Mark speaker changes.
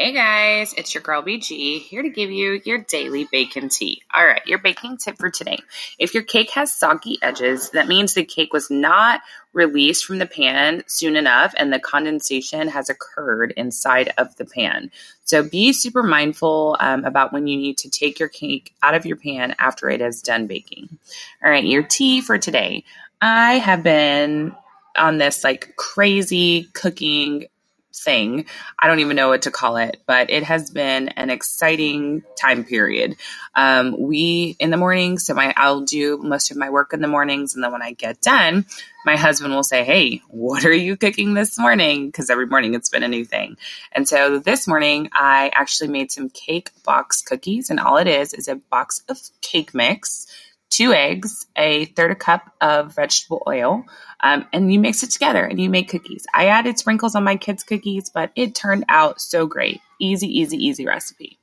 Speaker 1: Hey guys, it's your girl BG here to give you your daily baking tea. All right, your baking tip for today. If your cake has soggy edges, that means the cake was not released from the pan soon enough and the condensation has occurred inside of the pan. So be super mindful um, about when you need to take your cake out of your pan after it is done baking. All right, your tea for today. I have been on this like crazy cooking thing. I don't even know what to call it, but it has been an exciting time period. Um, we in the mornings, so my I'll do most of my work in the mornings, and then when I get done, my husband will say, "Hey, what are you cooking this morning?" Because every morning it's been a new thing. And so this morning, I actually made some cake box cookies, and all it is is a box of cake mix two eggs, a third a cup of vegetable oil, um, and you mix it together and you make cookies. I added sprinkles on my kids' cookies, but it turned out so great. Easy, easy, easy recipe.